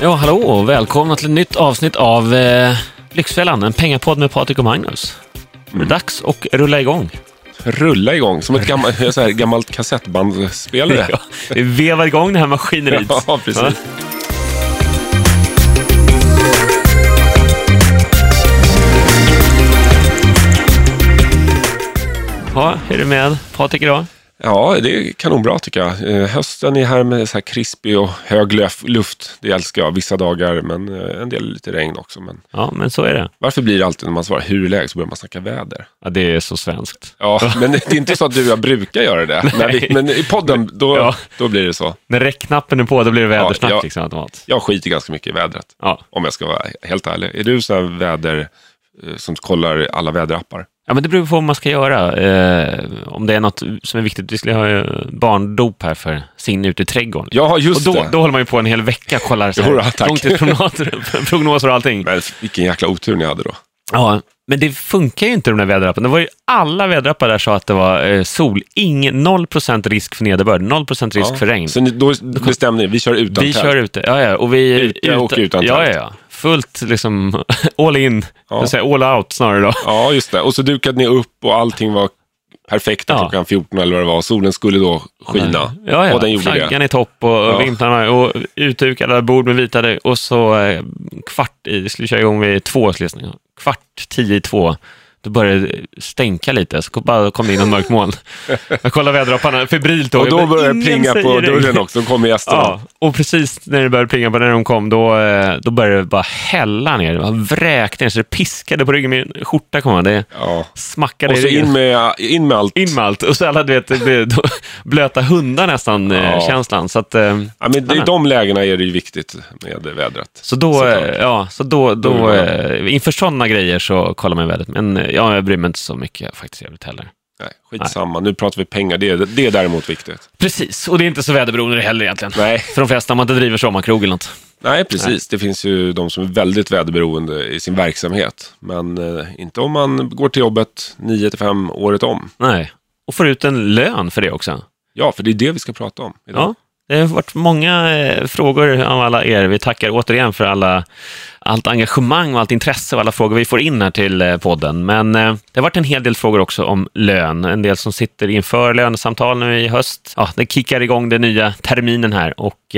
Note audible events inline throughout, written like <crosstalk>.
Ja, hallå och välkomna till ett nytt avsnitt av eh, Lyxfällan, en pengapodd med Patrik och Magnus. Det är dags att rulla igång. Rulla igång, som ett gammalt, så här, gammalt kassettbandspelare. <laughs> Ja, vi vevar igång det här maskineriet. <laughs> Ja, precis. Ja, hur är det med Patrik idag? Ja, det är kanonbra tycker jag. Eh, hösten är här med så här krispig och hög luft. Det älskar jag. Vissa dagar, men eh, en del lite regn också. Men Ja, men så är det. varför blir det alltid när man svarar hur är läget så börjar man snacka väder? Ja, det är så svenskt. Ja, men det är inte så att du och jag brukar göra det. <laughs> Vi, men i podden, då, Ja. då blir det så. När räckknappen är på, då blir det vädersnack Ja, ja. liksom automat. Jag skiter ganska mycket i vädret. Ja. Om jag ska vara helt ärlig. Är du så här väder eh, som kollar alla väderappar? Ja, men det beror på vad man ska göra. Eh, om det är något som är viktigt. Vi skulle ha barndop här för Signe ute i trädgården. Ja, just och då, det. då håller man ju på en hel vecka och kollar så här, långtidsprognoser <laughs> prognoser och allting. Men vilken jäkla otur ni hade då. Ja, men det funkar ju inte de där väderapparna. Det var ju alla väderappar där sa att det var eh, sol, ingen, 0% risk för nederbörd, 0% risk Ja. för regn. Så ni, då bestämde ni, vi kör utan vi tält. kör ute, ja, ja. Och vi, Ute och utan ja, ja, tält. ja. Fullt liksom, <laughs> all in, Ja. säga, all out snarare då. Ja, just det. Och så dukade ni upp och allting var perfekt Ja. klockan 14 eller vad det var. Solen skulle då skina. Ja, ja. Och den gjorde Flaggan det. i topp och Ja. vimplarna och utdukade bord med vitade och så eh, kvart i, vi skulle köra igång vid två, kvart tio i två. Då började det stänka lite, så kom- bara kom det in en mörkt moln. <laughs> Jag kollade väderapparna febrilt. Och då började det plinga på dörren också. Då kommer gästerna. Ja, och precis när det började plinga på när de kom, då, eh, då började det bara hälla ner. Det vräkte ner, så det piskade på ryggen. Min skjorta kom det Ja. smackade Och så in med, in med allt. In med allt. Och så alla, du vet, det <laughs> blöta hundar nästan, eh, Ja. känslan. Så att, eh, Ja, men det, I de lägena är det ju viktigt med vädret. Så då, eh, ja, så då, Då då, det inför sådana grejer så kollar man vädret. Men ja, jag bryr mig inte så mycket faktiskt i övrigt heller. Nej, skitsamma. Nu pratar vi pengar. Det är, det är däremot viktigt. Precis, och det är inte så väderberoende heller egentligen. Nej, För de flesta, om man inte driver sommarkrog eller något. nej precis. Det finns ju de som är väldigt väderberoende i sin verksamhet. Men eh, inte om man går till jobbet 9 till 5 året om. Nej, och får ut en lön för det också. Ja, för det är det vi ska prata om idag. Ja, det har varit många eh, frågor av alla er. Vi tackar återigen för alla, allt engagemang och allt intresse och alla frågor vi får in här till eh, podden. Men eh, det har varit en hel del frågor också om lön. En del som sitter inför lönesamtal nu i höst. Ja, det kickar igång den nya terminen här och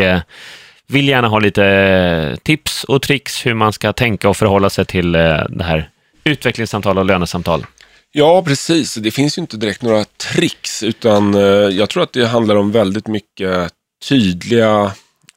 vill gärna ha lite tips och tricks hur man ska tänka och förhålla sig till det här utvecklingssamtal och lönesamtal. Ja, precis. Det finns ju inte direkt några tricks, utan jag tror att det handlar om väldigt mycket tydliga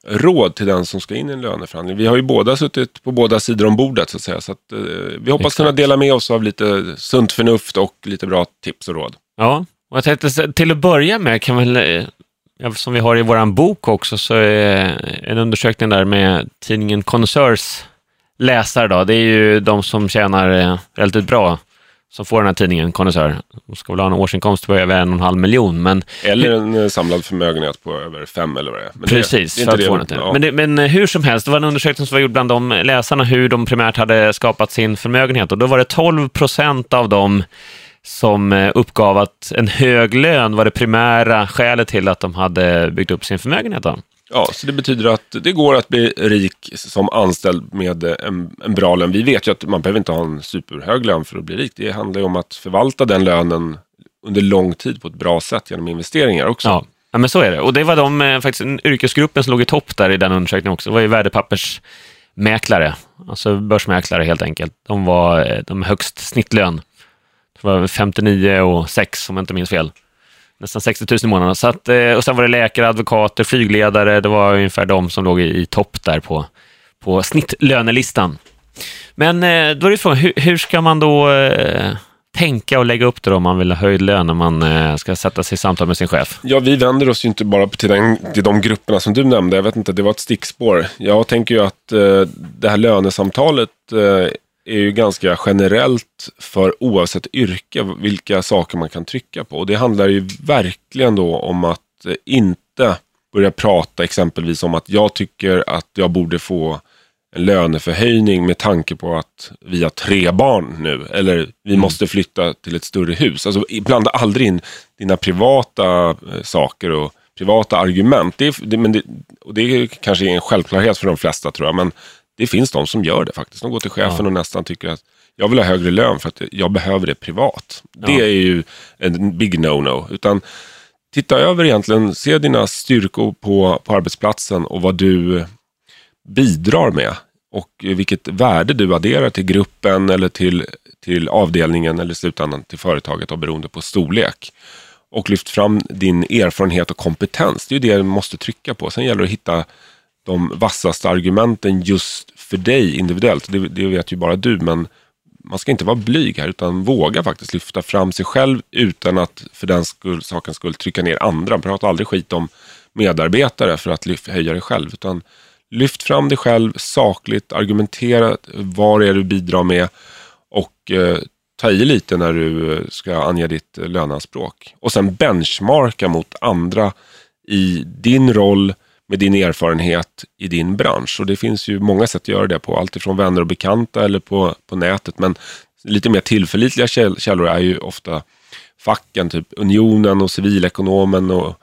råd till den som ska in i en löneförhandling. Vi har ju båda suttit på båda sidor om bordet, så att säga. Så att, eh, vi hoppas Exakt. kunna dela med oss av lite sunt förnuft och lite bra tips och råd. Ja, och jag tänkte till att börja med kan väl, eh, som vi har i vår bok också, så är en undersökning där med tidningen Connoisseurs läsare då, det är ju de som tjänar eh, relativt bra som får den här tidningen Connoisseur. De ska väl ha en årsinkomst på över en och en halv miljon, men Eller en eh, samlad förmögenhet på över fem eller vad det är. Men Precis, det, det är för inte att få det. Ja. Men, det, men eh, hur som helst, det var en undersökning som var gjord bland de läsarna hur de primärt hade skapat sin förmögenhet. Och då var det 12 procent av dem som eh, uppgav att en hög lön var det primära skälet till att de hade byggt upp sin förmögenhet. Då. Ja, så det betyder att det går att bli rik som anställd med eh, en, en bra lön. Vi vet ju att man behöver inte ha en superhög lön för att bli rik. Det handlar ju om att förvalta den lönen under lång tid på ett bra sätt genom investeringar också. Ja. ja, men så är det. Och det var de, eh, faktiskt yrkesgruppen som låg i topp där i den undersökningen också. Det var ju värdepappersmäklare, alltså börsmäklare helt enkelt. De var eh, de högst snittlön. Det var 59 och 6 om jag inte minns fel. Nästan 60 000 i månaden. Så att, eh, och sen var det läkare, advokater, flygledare. Det var ungefär de som låg i, i topp där på, på snittlönelistan. Men eh, då är det frågan, hur, hur ska man då eh, tänka och lägga upp det då om man vill ha höjd lön när man eh, ska sätta sig i samtal med sin chef? Ja, vi vänder oss ju inte bara till, den, till de grupperna som du nämnde. Jag vet inte, det var ett stickspår. Jag tänker ju att eh, det här lönesamtalet eh, är ju ganska generellt för oavsett yrke, vilka saker man kan trycka på. Och det handlar ju verkligen då om att inte börja prata exempelvis om att jag tycker att jag borde få en löneförhöjning med tanke på att vi har tre barn nu. Eller vi måste flytta till ett större hus. Alltså blanda aldrig in dina privata eh, saker och privata argument. Det, är, det, men det, och det är kanske en självklarhet för de flesta tror jag, men det finns de som gör det faktiskt. De går till chefen ja. och nästan tycker att jag vill ha högre lön för att jag behöver det privat. Ja. Det är ju en big no-no. Utan titta över egentligen, se dina styrkor på, på arbetsplatsen och vad du bidrar med. Och vilket värde du adderar till gruppen eller till, till avdelningen eller i slutändan till företaget beroende på storlek. Och lyft fram din erfarenhet och kompetens. Det är ju det du måste trycka på. Sen gäller det att hitta de vassaste argumenten just för dig individuellt. Det, det vet ju bara du, men man ska inte vara blyg här utan våga faktiskt lyfta fram sig själv utan att för den skull, sakens skull trycka ner andra. Prata aldrig skit om medarbetare för att lyft, höja dig själv. Utan lyft fram dig själv sakligt, argumentera vad det är du bidrar med och eh, ta i lite när du eh, ska ange ditt löneanspråk. Och sen benchmarka mot andra i din roll med din erfarenhet i din bransch. Och det finns ju många sätt att göra det på. Alltifrån vänner och bekanta eller på, på nätet. Men lite mer tillförlitliga källor är ju ofta facken, typ Unionen och Civilekonomen och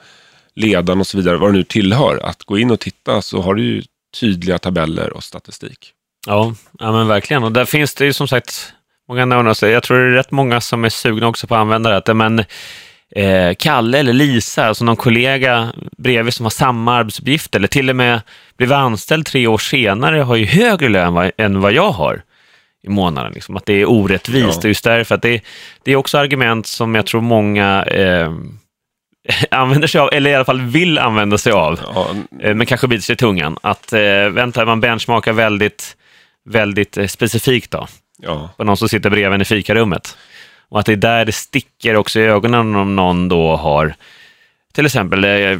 Ledaren och så vidare, vad det nu tillhör. Att gå in och titta så har du ju tydliga tabeller och statistik. Ja, ja men verkligen. Och där finns det ju som sagt många namn. Jag tror det är rätt många som är sugna också på att använda det. Men eh, Kalle eller Lisa, alltså någon kollega bredvid som har samma arbetsuppgift eller till och med blev anställd tre år senare har ju högre lön än vad jag har i månaden. Liksom. Att det är orättvist. Ja. just därför att det, det är också argument som jag tror många eh, <laughs> använder sig av, eller i alla fall vill använda sig av, ja. Eh, men kanske biter sig i tungan. Att eh, vänta, man benchmarkar väldigt, väldigt eh, specifikt då, ja. på någon som sitter bredvid en i fikarummet. Och att det är där det sticker också i ögonen om någon då har till exempel eh,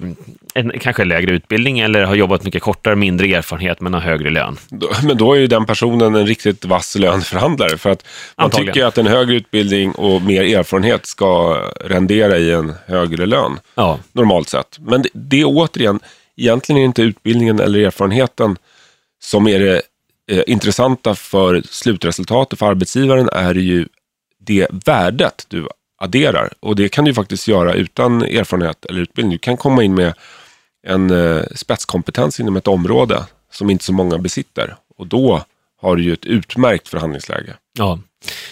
en kanske lägre utbildning eller har jobbat mycket kortare, mindre erfarenhet men har högre lön. Men då är ju den personen en riktigt vass lönförhandlare för att man Antagligen. tycker att en högre utbildning och mer erfarenhet ska rendera i en högre lön. Ja. Normalt sett. Men det, det är återigen, egentligen är inte utbildningen eller erfarenheten som är det eh, intressanta för slutresultatet för arbetsgivaren är ju det värdet du adderar. Och det kan du faktiskt göra utan erfarenhet eller utbildning. Du kan komma in med en eh, spetskompetens inom ett område som inte så många besitter. Och då har du ju ett utmärkt förhandlingsläge. Ja.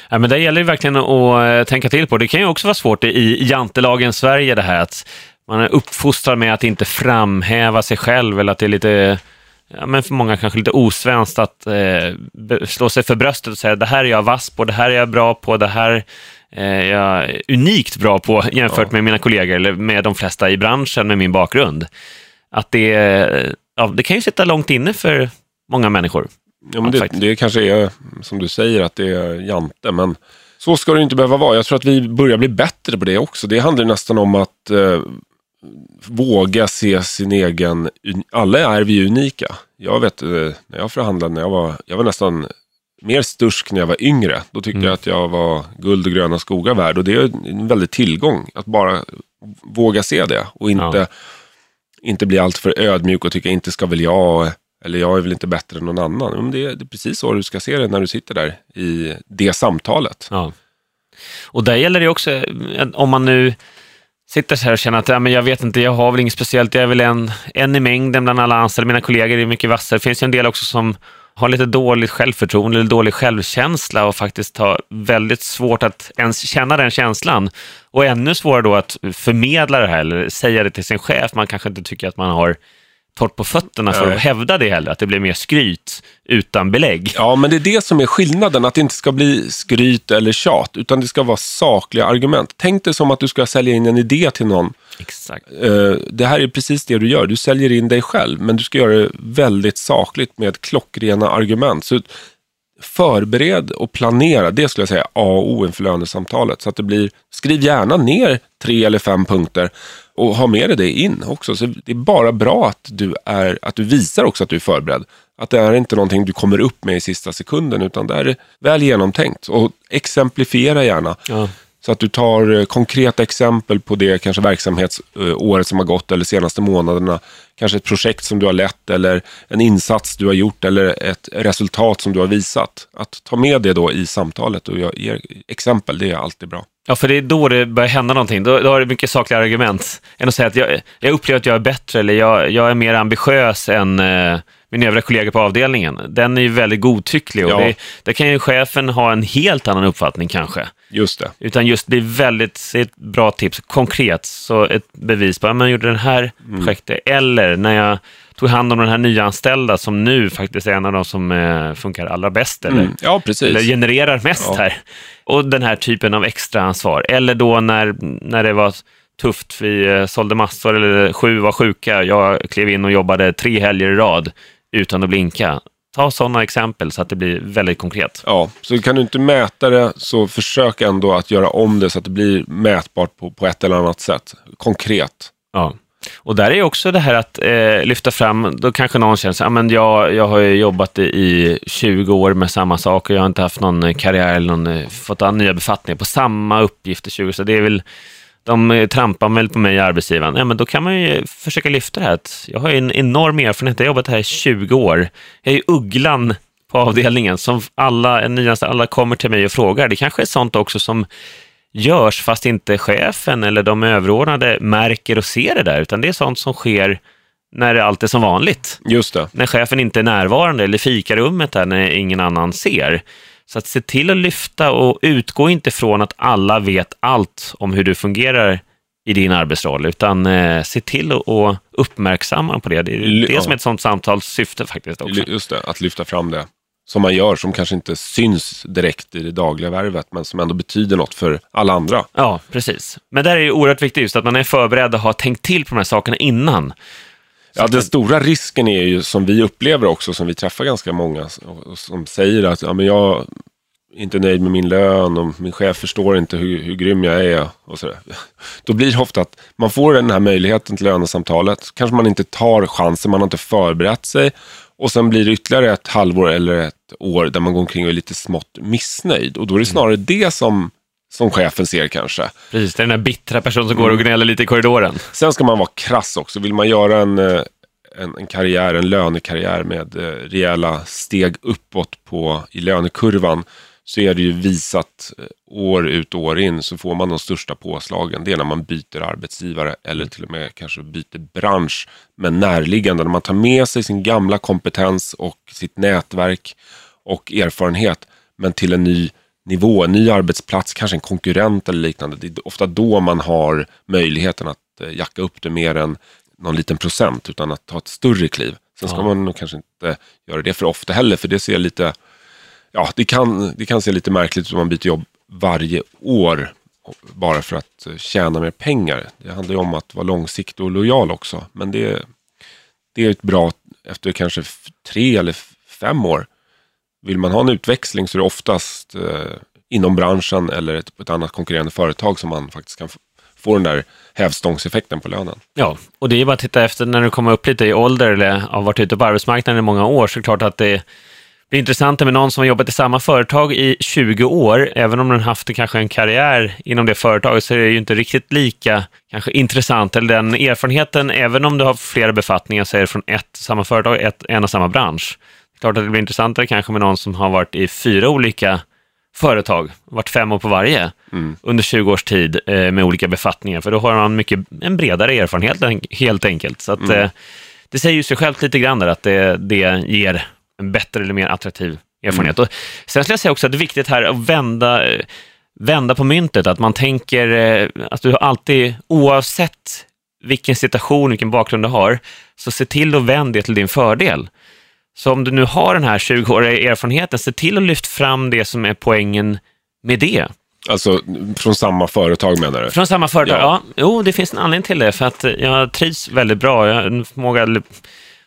Ja, men det gäller ju verkligen att eh, tänka till på. Det kan ju också vara svårt i jantelagen Sverige det här att man är uppfostrad med att inte framhäva sig själv eller att det är lite, ja, men för många kanske lite osvenskt att eh, slå sig för bröstet och säga det här är jag vass på, det här är jag bra på, det här Eh, jag är unikt bra på <laughs> jämfört ja. med mina kollegor eller med de flesta i branschen med min bakgrund. Att det, ja, det kan ju sitta långt inne för många människor. Ja, men det, det kanske är som du säger att det är jante, men så ska det inte behöva vara. Jag tror att vi börjar bli bättre på det också. Det handlar nästan om att eh, våga se sin egen... Alla är vi unika. Jag vet eh, när jag förhandlade, när jag var, jag var nästan mer stursk när jag var yngre. Då tyckte mm. jag att jag var guld och gröna skogar värd. Och det är en väldig tillgång att bara våga se det. Och inte, ja. inte bli alltför ödmjuk och tycka inte ska väl jag, eller jag är väl inte bättre än någon annan. Men det, är, det är precis så du ska se det när du sitter där i det samtalet. Ja. Och där gäller det också, om man nu sitter så här och känner att ja, men jag vet inte, jag har väl inget speciellt, jag är väl en, en i mängden bland alla anställda, mina kollegor är mycket vassare. Det finns ju en del också som har lite dåligt självförtroende eller dålig självkänsla och faktiskt har väldigt svårt att ens känna den känslan. Och ännu svårare då att förmedla det här eller säga det till sin chef. Man kanske inte tycker att man har torrt på fötterna för att hävda det heller, att det blir mer skryt utan belägg. Ja, men det är det som är skillnaden, att det inte ska bli skryt eller tjat, utan det ska vara sakliga argument. Tänk dig som att du ska sälja in en idé till någon. Exakt. Eh, det här är precis det du gör, du säljer in dig själv, men du ska göra det väldigt sakligt med klockrena argument. Så förbered och planera, det skulle jag säga A och O inför lönesamtalet. Så att det blir, skriv gärna ner tre eller fem punkter och ha med dig det in också. Så det är bara bra att du, är, att du visar också att du är förberedd. Att det är inte någonting du kommer upp med i sista sekunden, utan det är väl genomtänkt. Och exemplifiera gärna. Ja. Så att du tar eh, konkreta exempel på det kanske verksamhetsåret som har gått eller senaste månaderna. kanske ett projekt som du har lett eller en insats du har gjort eller ett resultat som du har visat. Att ta med det då i samtalet och ge exempel, det är alltid bra. Ja, för det är då det börjar hända någonting. Då, då har du mycket sakliga argument än att säga att jag, jag upplever att jag är bättre eller jag, jag är mer ambitiös än eh, min övriga kollegor på avdelningen. Den är ju väldigt godtycklig och ja. det, där kan ju chefen ha en helt annan uppfattning kanske. Just det. Utan just bli väldigt, ett bra tips, konkret, så ett bevis på att man gjorde det här mm. projektet. Eller när jag tog hand om den här nyanställda som nu faktiskt är en av de som eh, funkar allra bäst eller, mm. ja, eller genererar mest ja. här. Och den här typen av extra ansvar. Eller då när, när det var tufft, vi eh, sålde massor eller sju var sjuka, jag klev in och jobbade tre helger i rad utan att blinka. Ta sådana exempel så att det blir väldigt konkret. Ja, så kan du inte mäta det så försök ändå att göra om det så att det blir mätbart på, på ett eller annat sätt. Konkret. Ja. Och där är också det här att eh, lyfta fram, då kanske någon känner att ah, jag, jag har jobbat i 20 år med samma sak och jag har inte haft någon karriär eller någon, eh, fått nya befattningar på samma uppgifter 20 så det är väl de eh, trampar väl på mig, arbetsgivaren. Ja, men då kan man ju försöka lyfta det här. Jag har en enorm erfarenhet, jag har jobbat här i 20 år. Jag är ju ugglan på avdelningen som alla, nyanställda, alla kommer till mig och frågar. Det kanske är sånt också som görs fast inte chefen eller de överordnade märker och ser det där, utan det är sånt som sker när allt är som vanligt. Just det. När chefen inte är närvarande eller fikarummet där när ingen annan ser. Så att se till att lyfta och utgå inte från att alla vet allt om hur du fungerar i din arbetsroll, utan eh, se till att uppmärksamma på det. Det är det som är ett sånt samtals syfte faktiskt också. Just det, att lyfta fram det som man gör som kanske inte syns direkt i det dagliga värvet men som ändå betyder något för alla andra. Ja, precis. Men där är det oerhört viktigt just att man är förberedd och har tänkt till på de här sakerna innan. Ja, den stora risken är ju som vi upplever också, som vi träffar ganska många, som säger att ja, men jag är inte nöjd med min lön och min chef förstår inte hur, hur grym jag är. Och så <laughs> Då blir det ofta att man får den här möjligheten till lönesamtalet. Kanske man inte tar chansen, man har inte förberett sig. Och sen blir det ytterligare ett halvår eller ett år där man går omkring och är lite smått missnöjd. Och då är det snarare det som som chefen ser kanske. Precis, det är den där bittra personen som går och gnäller lite i korridoren. Sen ska man vara krass också. Vill man göra en, eh, en, en karriär, en lönekarriär med eh, rejäla steg uppåt på, i lönekurvan så är det ju visat eh, år ut och år in så får man de största påslagen. Det är när man byter arbetsgivare eller till och med kanske byter bransch med närliggande. När man tar med sig sin gamla kompetens och sitt nätverk och erfarenhet men till en ny nivå, en ny arbetsplats, kanske en konkurrent eller liknande. Det är ofta då man har möjligheten att eh, jacka upp det mer än någon liten procent utan att ta ett större kliv. Sen ska ja. man nog kanske inte göra det för ofta heller för det ser lite, ja det kan, det kan se lite märkligt ut om man byter jobb varje år bara för att eh, tjäna mer pengar. Det handlar ju om att vara långsiktig och lojal också. Men det, det är ett bra, efter kanske tre eller fem år, vill man ha en utväxling så är det oftast eh, inom branschen eller ett, ett annat konkurrerande företag som man faktiskt kan få den där hävstångseffekten på lönen. Ja, och det är bara att titta efter när du kommer upp lite i ålder eller har varit ute på arbetsmarknaden i många år så är det klart att det blir intressant med någon som har jobbat i samma företag i 20 år, även om den haft kanske en karriär inom det företaget, så är det ju inte riktigt lika kanske intressant, eller den erfarenheten, även om du har flera befattningar, så är det från ett samma företag, ett, en och samma bransch. Klart att det blir intressantare kanske med någon som har varit i fyra olika företag, varit fem år på varje, mm. under 20 års tid eh, med olika befattningar, för då har man mycket, en bredare erfarenhet helt enkelt. Så att, mm. eh, det säger ju sig självt lite grann där, att det, det ger en bättre eller mer attraktiv erfarenhet. Mm. Och sen skulle jag säga också att det är viktigt här att vända, vända på myntet, att man tänker eh, att du alltid, oavsett vilken situation, vilken bakgrund du har, så se till att vända det till din fördel. Så om du nu har den här 20-åriga erfarenheten, se till att lyfta fram det som är poängen med det. Alltså från samma företag menar du? Från samma företag, ja. ja. Jo, det finns en anledning till det, för att jag trivs väldigt bra. Jag har en förmåga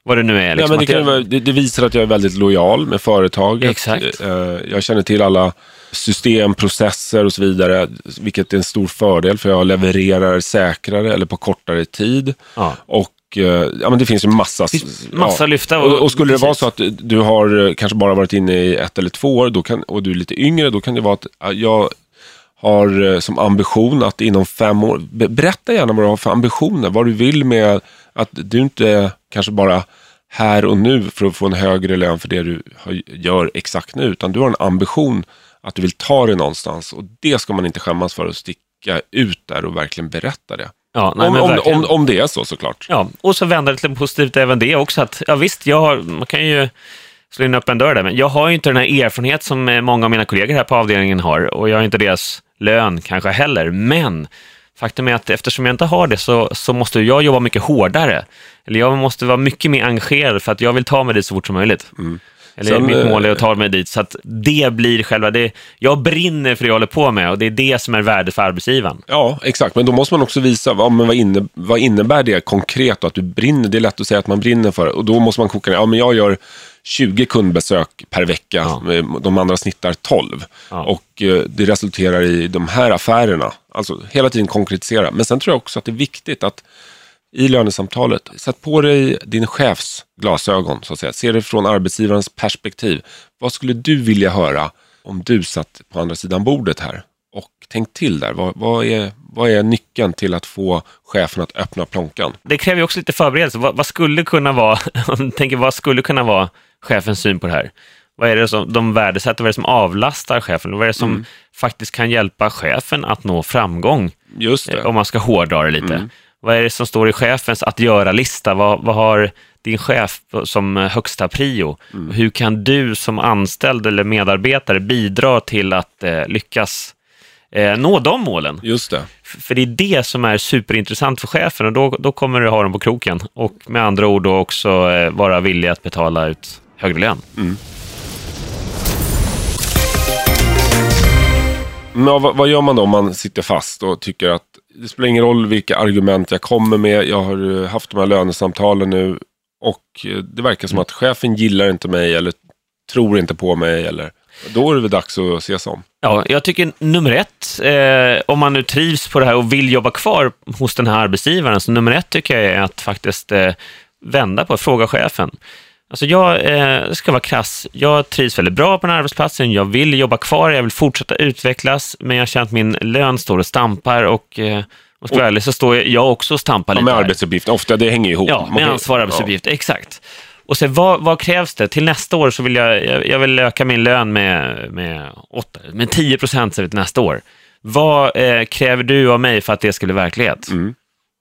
vad det nu är. Liksom, ja, men det, jag... vara, det, det, visar att jag är väldigt lojal med företaget. Exakt. Eh, jag känner till alla system, processer och så vidare, vilket är en stor fördel för jag levererar säkrare eller på kortare tid. Ja. Och eh, ja, men det finns ju massa... massa ja. lyfta. Och, och, skulle det vara så att du har eh, kanske bara varit inne i ett eller två år då kan, och du är lite yngre, då kan det vara att jag har som ambition att inom fem år, berätta gärna vad du har för ambitioner, vad du vill med Att du inte kanske bara här och nu för att få en högre lön för det du gör exakt nu, utan du har en ambition att du vill ta det någonstans och det ska man inte skämmas för att sticka ut där och verkligen berätta det. Ja, nej, om, om, om, om, det är så såklart. Ja, och så vända det till positivt även det också. Att, ja visst, jag har, man kan ju slå in upp en dörr där, men jag har ju inte den här erfarenhet som eh, många av mina kollegor här på avdelningen har och jag har inte deras lön kanske heller. Men faktum är att eftersom jag inte har det så, så måste jag jobba mycket hårdare. Eller jag måste vara mycket mer engagerad för att jag vill ta mig dit så fort som möjligt. Mm. Eller Sen, mitt mål är att ta mig dit, så att det blir själva det. Jag brinner för det jag håller på med och det är det som är värdet för arbetsgivaren. Ja, exakt. Men då måste man också visa, ja, men vad, inne, vad innebär det konkret att du brinner? Det är lätt att säga att man brinner för det och då måste man koka ner, ja men jag gör 20 kundbesök per vecka, ja. de andra snittar 12. Ja. Och eh, det resulterar i de här affärerna. Alltså hela tiden konkretisera. Men sen tror jag också att det är viktigt att i lönesamtalet, sätt på dig din chefs glasögon, så att säga. Se det från arbetsgivarens perspektiv. Vad skulle du vilja höra om du satt på andra sidan bordet här? Och tänk till där. Vad, vad, är, vad är nyckeln till att få chefen att öppna plånkan? Det kräver ju också lite förberedelse. Vad, vad skulle kunna vara, <laughs> tänker, vad skulle kunna vara chefens syn på det här? Vad är det som de värdesätter? Vad är det som avlastar chefen? Vad är det som mm. faktiskt kan hjälpa chefen att nå framgång? Just det. Om man ska hårdra det lite. Mm. Vad är det som står i chefens att göra-lista? Vad, vad, har din chef som högsta prio? Mm. Hur kan du som anställd eller medarbetare bidra till att eh, lyckas eh, nå de målen? Just det. För det är det som är superintressant för chefen och då, då kommer du ha dem på kroken. Och med andra ord då också eh, vara villig att betala ut högre lön. Mm. Men vad, vad, gör man då om man sitter fast och tycker att det spelar ingen roll vilka argument jag kommer med. Jag har eh, haft de här lönesamtalen nu och eh, det verkar som mm. att chefen gillar inte mig eller tror inte på mig. Eller, då är det väl dags att se sig om. Ja, jag tycker nummer ett, eh, om man nu trivs på det här och vill jobba kvar hos den här arbetsgivaren, så nummer ett tycker jag är att faktiskt eh, vända på fråga chefen. Alltså jag eh, ska vara krass. Jag trivs väldigt bra på den här arbetsplatsen. Jag vill jobba kvar, jag vill fortsätta utvecklas, men jag känner att min lön står och stampar och eh, om ska ärlig så står jag också och stampar ja, lite. Med arbetsuppgifter, ofta det hänger ihop. Ja, med ansvar och arbetsuppgifter, ja. exakt. Och sen vad, vad, krävs det? Till nästa år så vill jag, jag, jag vill öka min lön med, med, 8, med 10 procent till nästa år. Vad eh, kräver du av mig för att det skulle bli verklighet? Mm.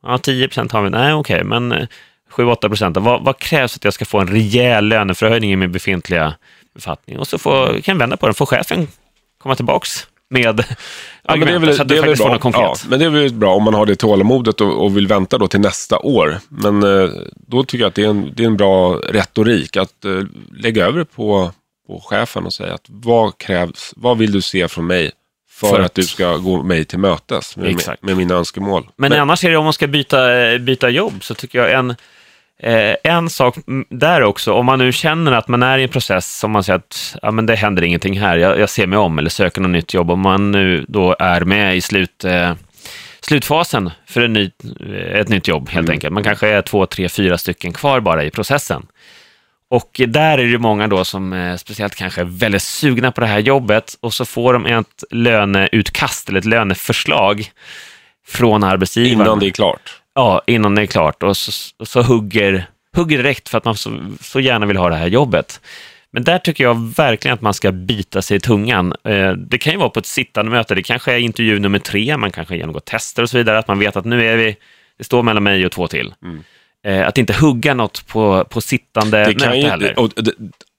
Ja, 10 procent har vi, nej okej, okay, men eh, 7-8 procent. Vad, vad, krävs att jag ska få en rejäl löneförhöjning i min befintliga befattning? Och så får, kan jag vända på den. Får chefen komma tillbaks med <laughs> ja, men det är väl, så att du faktiskt får något konkret. Ja, men det är väl bra om man har det tålamodet och, och vill vänta då till nästa år. Men eh, då tycker jag att det är en, det är en bra retorik att eh, lägga över på, på chefen och säga att vad krävs, vad vill du se från mig för, för att, att, du ska gå mig till mötes med, med, med mina önskemål. Men, men annars är det om man ska byta, eh, byta jobb så tycker jag en Eh, en sak där också, om man nu känner att man är i en process som man säger att ja, men det händer ingenting här, jag, jag ser mig om eller söker något nytt jobb, om man nu då är med i slut, eh, slutfasen för en ny, ett nytt jobb helt mm. enkelt. Man kanske är två, tre, fyra stycken kvar bara i processen. Och där är det många då som eh, speciellt kanske är väldigt sugna på det här jobbet och så får de ett löneutkast eller ett löneförslag från arbetsgivaren. Innan det är klart. Ja, innan det är klart och så, och så hugger, hugger direkt för att man så, så, gärna vill ha det här jobbet. Men där tycker jag verkligen att man ska bita sig i tungan. Eh, det kan ju vara på ett sittande möte, det kanske är intervju nummer tre, man kanske genomgår tester och så vidare, att man vet att nu är vi, det står mellan mig och två till. Mm. Eh, att inte hugga något på, på sittande det möte ju, heller. Och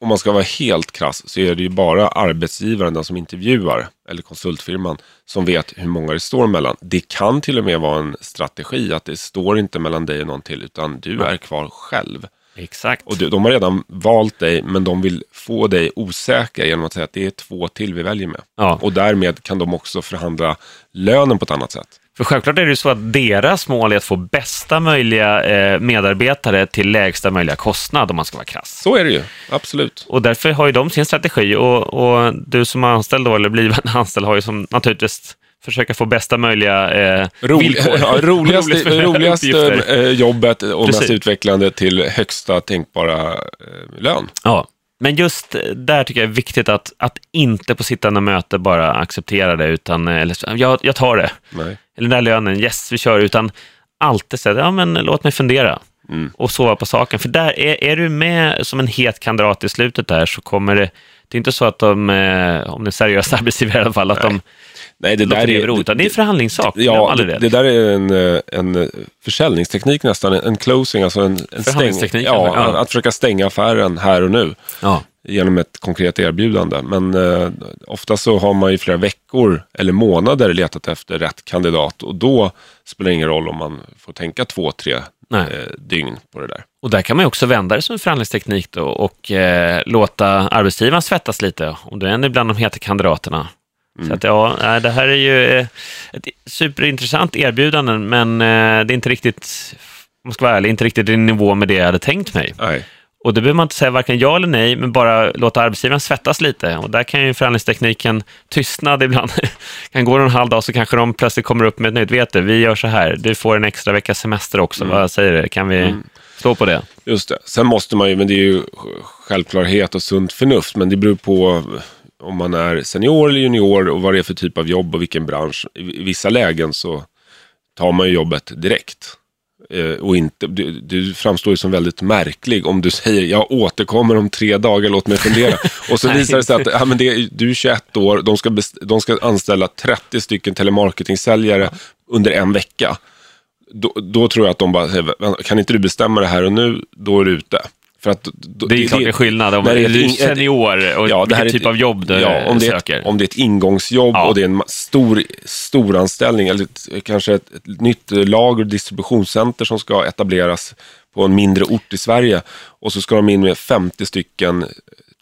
om man ska vara helt krass så är det ju bara arbetsgivaren, den som intervjuar, eller konsultfirman, som vet hur många det står mellan. Det kan till och med vara en strategi att det står inte mellan dig och någon till, utan du är kvar själv. Exakt. Och de har redan valt dig, men de vill få dig osäker genom att säga att det är två till vi väljer med. Ja. Och därmed kan de också förhandla lönen på ett annat sätt. För självklart är det ju så att deras mål är att få bästa möjliga eh, medarbetare till lägsta möjliga kostnad om man ska vara krass. Så är det ju, absolut. Och därför har ju de sin strategi och, och du som anställd då, eller blivande <laughs> anställd, har ju som naturligtvis försöka få bästa möjliga eh, Rolig, villkor. <laughs> Ja, roligaste <laughs> roligaste eh, jobbet och Precis. mest utvecklande till högsta tänkbara eh, lön. Ja, men just där tycker jag är viktigt att, att inte på sittande möte bara acceptera det, utan eller, jag, jag tar det. Nej. Eller den där lönen, yes, vi kör, utan alltid säga, ja men låt mig fundera. Mm. och sova på saken. För där, är, är du med som en het kandidat i slutet där så kommer det, det är inte så att de, eh, om det är seriösa <laughs> arbetsgivare i alla fall, att Nej. de Nej, det där det är... utan det är förhandlingssak. Ja, det, det där är en, eh, en försäljningsteknik nästan, en closing, alltså en, en stäng, ja, ja. Att, försöka stänga affären här och nu Ja. genom ett konkret erbjudande. Men eh, ofta så har man i flera veckor eller månader letat efter rätt kandidat och då spelar det ingen roll om man får tänka två, tre eh, dygn på det där. Och där kan man också vända det som en förhandlingsteknik då och eh, låta arbetsgivaren svettas lite, om det är en bland de heta kandidaterna. Så att ja, det här är ju eh, ett superintressant erbjudande, men eh, det är inte riktigt, om jag ska vara ärlig, inte riktigt i nivå med det jag hade tänkt mig. Nej. Och det behöver man inte säga varken ja eller nej, men bara låta arbetsgivaren svettas lite. Och där kan ju förhandlingstekniken tystnad ibland. <laughs> kan gå en halv dag så kanske de plötsligt kommer upp med ett nytt, vet du, vi gör så här, du får en extra veckas semester också, vad säger du, kan vi slå på det? Just det. Sen måste man ju, men det är ju självklarhet och sunt förnuft, men det beror på om man är senior eller junior och vad det är för typ av jobb och vilken bransch. I vissa lägen så tar man ju jobbet direkt. Eh, och inte, du, du framstår ju som väldigt märklig om du <laughs> säger jag återkommer om tre dagar, låt mig fundera. <laughs> Och så visar det sig att ja, men det, du är 21 år, de ska, de ska anställa 30 stycken telemarketingsäljare under en vecka. Då, då tror jag att de bara säger, kan inte du bestämma det här och nu, då är du ute. För att, då, Det är ju klart det är skillnad om det är senior och Ja, det här vilken typ av jobb du ja, om det söker. Ett, om det är ett ingångsjobb Ja. och det är en stor, stor anställning eller ett, kanske ett, ett nytt lager och distributionscenter som ska etableras på en mindre ort i Sverige och så ska de in med 50 stycken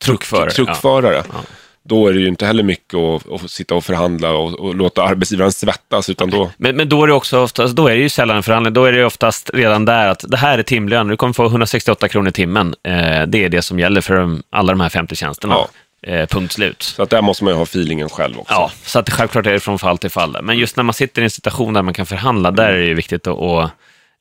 Truckförare, truckförare. Då är det ju inte heller mycket att, att sitta och förhandla och, och låta arbetsgivaren svettas, utan då... Men, men då är det också oftast, då är det ju sällan en förhandling, då är det ju oftast redan där att det här är timlön, du kommer få 168 kronor i timmen. Eh, det är det som gäller för de, alla de här 50 tjänsterna. Eh, punkt slut. Så att där måste man ju ha feelingen själv också. Ja, så att det självklart är det från fall till fall. Men just när man sitter i en situation där man kan förhandla, där är det ju viktigt att, att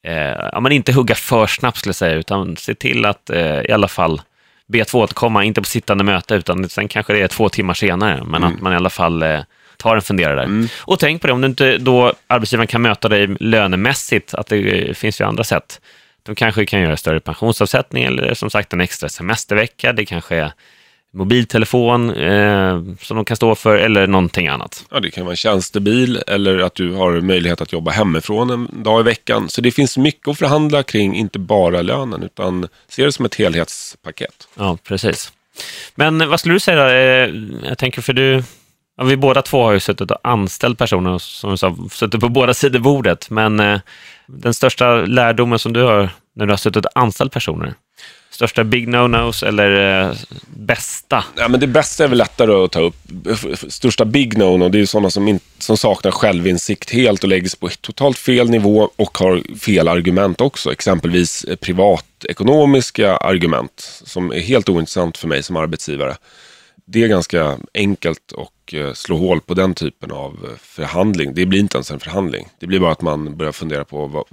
eh, ja, men inte hugga för snabbt skulle jag säga, utan se till att eh, i alla fall be att få återkomma, inte på sittande möte, utan sen kanske det är två timmar senare, men att man i alla fall eh, tar en funderare där. Och tänk på det, om du inte då arbetsgivaren kan möta dig lönemässigt, att det eh, finns ju andra sätt. De kanske kan göra större pensionsavsättning eller som sagt en extra semestervecka, det kanske är mobiltelefon eh, som de kan stå för eller någonting annat. Ja, det kan vara en tjänstebil eller att du har möjlighet att jobba hemifrån en dag i veckan. Så det finns mycket att förhandla kring, inte bara lönen, utan se det som ett helhetspaket. Ja, precis. Men vad skulle du säga? Eh, Jag tänker för du, ja, vi båda två har ju suttit och anställt personer, som du sa, suttit på båda sidor bordet, men eh, den största lärdomen som du har när du har suttit och anställt personer? Största big no-nos eller eh, bästa? Ja, men det bästa är väl lättare att ta upp. Största big no-no, det är ju sådana som, in, som saknar självinsikt helt och lägger sig på totalt fel nivå och har fel argument också. Exempelvis eh, privatekonomiska argument som är helt ointressant för mig som arbetsgivare. Det är ganska enkelt att eh, slå hål på den typen av eh, förhandling. Det blir inte ens en förhandling. Det blir bara att man börjar fundera på vad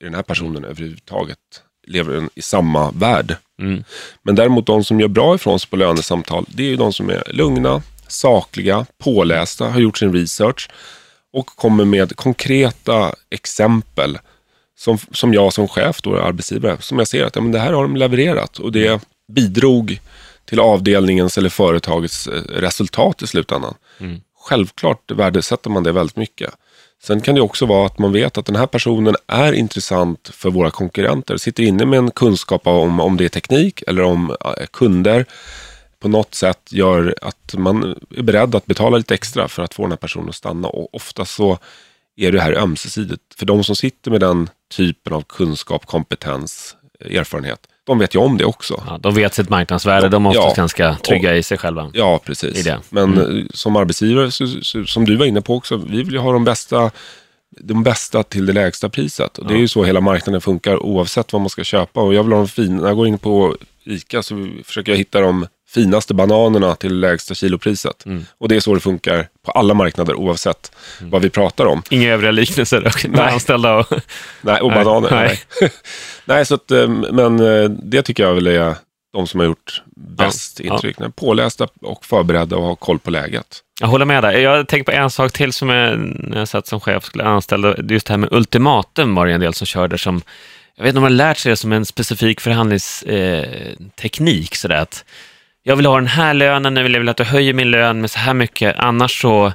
är den här personen överhuvudtaget lever i samma värld. Mm. Men däremot de som gör bra ifrån sig på lönesamtal, det är ju de som är lugna, sakliga, pålästa, har gjort sin research och kommer med konkreta exempel som, som jag som chef, då, arbetsgivare, som jag ser att ja, men det här har de levererat och det bidrog till avdelningens eller företagets eh, resultat i slutändan. Självklart värdesätter man det väldigt mycket. Sen kan det också vara att man vet att den här personen är intressant för våra konkurrenter. Sitter inne med en kunskap om, om det är teknik eller om eh, kunder. På något sätt gör att man är beredd att betala lite extra för att få den här personen att stanna. Och ofta så är det här ömsesidigt. För de som sitter med den typen av kunskap, kompetens, eh, erfarenhet. De vet ju om det också. Ja, de vet sitt marknadsvärde, de är oftast Ja. ganska trygga i sig själva. Ja, precis. Men eh, som arbetsgivare, så, så, som du var inne på också, vi vill ju ha de bästa, de bästa till det lägsta priset. Och det är ju så hela marknaden funkar oavsett vad man ska köpa. Och jag vill ha de fina, när jag går in på ICA så försöker jag hitta de finaste bananerna till lägsta kilopriset. Och det är så det funkar på alla marknader oavsett vad vi pratar om. Inga övriga liknelser dock, med <laughs> Nej. anställda och... Nej, och Nej, bananer. nej. Nej, <laughs> nej så att, eh, men eh, det tycker jag väl är de som har gjort bäst Ja, ja. intryck. Pålästa och förberedda och ha koll på läget. Jag håller med dig. Jag tänker på en sak till som jag, när jag satt som chef skulle anställa. Just det här med ultimatum var det en del som körde som jag vet inte om man har lärt sig det som en specifik förhandlingsteknik, sådär att jag vill ha den här lönen, jag vill att du höjer min lön med så här mycket, annars så,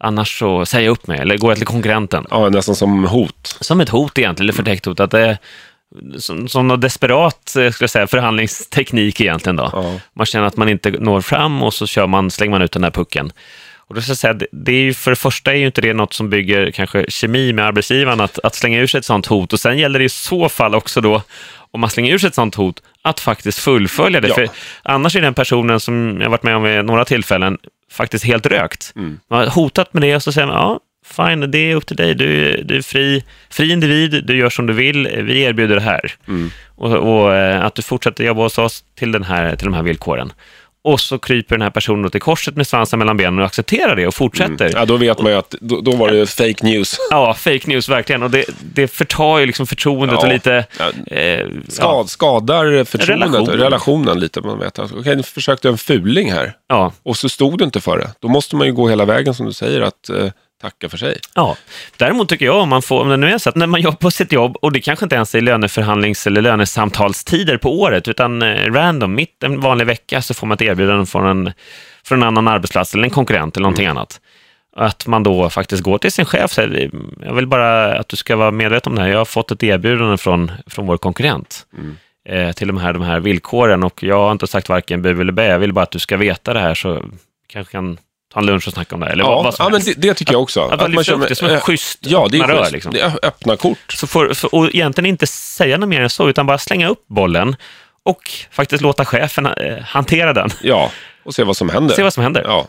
annars så säger jag upp mig, eller går jag till konkurrenten. Ja, nästan som hot. Som ett hot egentligen, eller förtäckt hot, att det är som, som något desperat eh, ska jag säga, förhandlingsteknik egentligen. Då. Ja. Man känner att man inte når fram och så kör man, slänger man ut den här pucken. Och då ska jag säga, det- det är ju, för det första är ju inte det något som bygger kanske kemi med arbetsgivaren, att, att slänga ur sig ett sånt hot. Och sen gäller det i så fall också då, om man slänger ur sig ett sånt hot, att faktiskt fullfölja det. Ja. För annars är den personen som jag varit med om vid några tillfällen faktiskt helt rökt. Mm. Man har hotat med det och så säger man, ja, fine, det är upp till dig. Du, du är fri, fri individ, du gör som du vill, vi erbjuder det här. Mm. Och, och eh, att du fortsätter jobba hos oss till, den här, till de här villkoren. Och så kryper den här personen till korset med svansen mellan benen och accepterar det och fortsätter. Ja, då vet man ju att då, då var det fake news. Ja, fake news verkligen. Och det, det förtar ju liksom förtroendet Ja. och lite... Ja, Eh, Skad, skadar förtroendet, Relationen. relationen. lite. Man vet att, okej, nu försökte en fuling här ja, och så stod du inte för det. Då måste man ju gå hela vägen som du säger, att eh, tacka för sig. ja. Däremot tycker jag, om, man får, om det nu är så att när man jobbar på sitt jobb, och det kanske inte ens är löneförhandlings eller lönesamtalstider på året, utan eh, random, mitt en vanlig vecka, så får man ett erbjudande från en, från en annan arbetsplats eller en konkurrent eller någonting annat. Att man då faktiskt går till sin chef och säger, jag vill bara att du ska vara medveten om det här, jag har fått ett erbjudande från, från vår konkurrent. eh, till de här, de här villkoren och jag har inte sagt varken bu eller bä, jag vill bara att du ska veta det här så kanske kan en lunch och snacka om det. Eller Ja, vad ja men det, det tycker jag också. Att man lyfter upp det som en eh, schysst Ja, det är öppna rör, schysst. liksom. Det är öppna kort. Så får, för, och egentligen inte säga något mer än så, utan bara slänga upp bollen och faktiskt låta chefen eh, hantera den. Ja, och se vad som händer. Se vad som händer. Ja.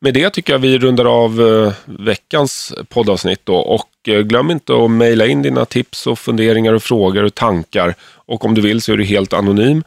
Med det tycker jag vi rundar av eh, veckans poddavsnitt då. Och glöm inte att mejla in dina tips och funderingar och frågor och tankar. Och om du vill så är du helt anonym.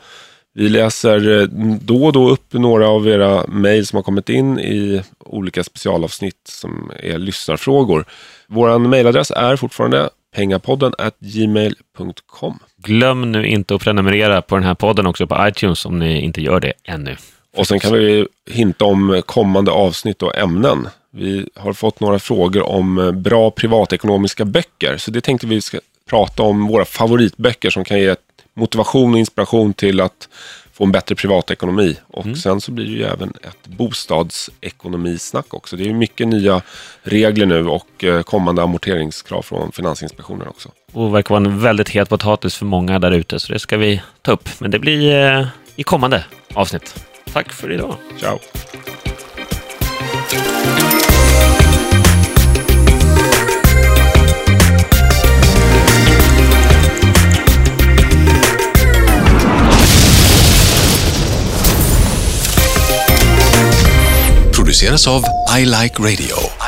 Vi läser eh, då och då upp några av era mejl som har kommit in i olika specialavsnitt som är lyssnarfrågor. Vår mejladress är fortfarande pengapodden at gmail.com. Glöm nu inte att prenumerera på den här podden också på iTunes om ni inte gör det ännu. Och sen kan vi hinta om kommande avsnitt och ämnen. Vi har fått några frågor om eh, bra privatekonomiska böcker. Så det tänkte vi ska prata om våra favoritböcker som kan ge motivation och inspiration till att få en bättre privatekonomi. Och sen så blir det ju även ett bostadsekonomisnack också. Det är ju mycket nya regler nu och eh, kommande amorteringskrav från Finansinspektionen också. Och verkar vara en väldigt het potatis för många där ute, så det ska vi ta upp. Men det blir eh, i kommande avsnitt. Tack för idag. Ciao! Av I Like Radio.